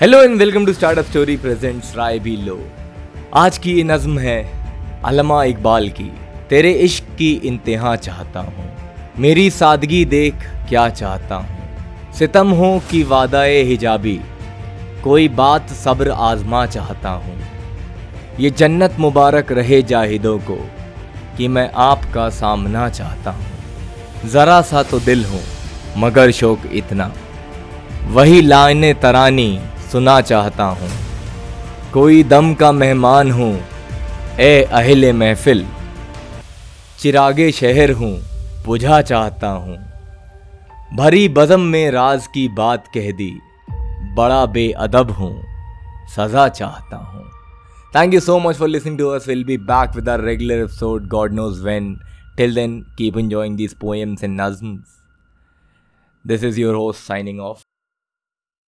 Hello and welcome to startup story presents राय भी लो आज की ये नज्म है अलमा इकबाल की। तेरे इश्क की इंतहा चाहता हूँ। मेरी सादगी देख क्या चाहता हूँ। सितम हो कि वादाए हिजाबी। कोई बात सब्र आजमा चाहता हूँ। ये जन्नत मुबारक रहे जाहिदों को कि मैं आपका सामना चाहता हूँ। ज़रा सा तो दिल हूँ, मगर शौक इतना। वही लाने तरानी सुना चाहता हूँ। कोई दम का मेहमान हूँ। ए अहले महफिल। चिरागे शहर हूँ, बुझा चाहता हूँ। भरी बदम में राज की बात कह दी। बड़ा बेअदब हूँ, सजा चाहता हूँ। Thank you so much for listening to us will be back with our regular episode God knows when till then keep enjoying this poems and नज्म this is your host signing off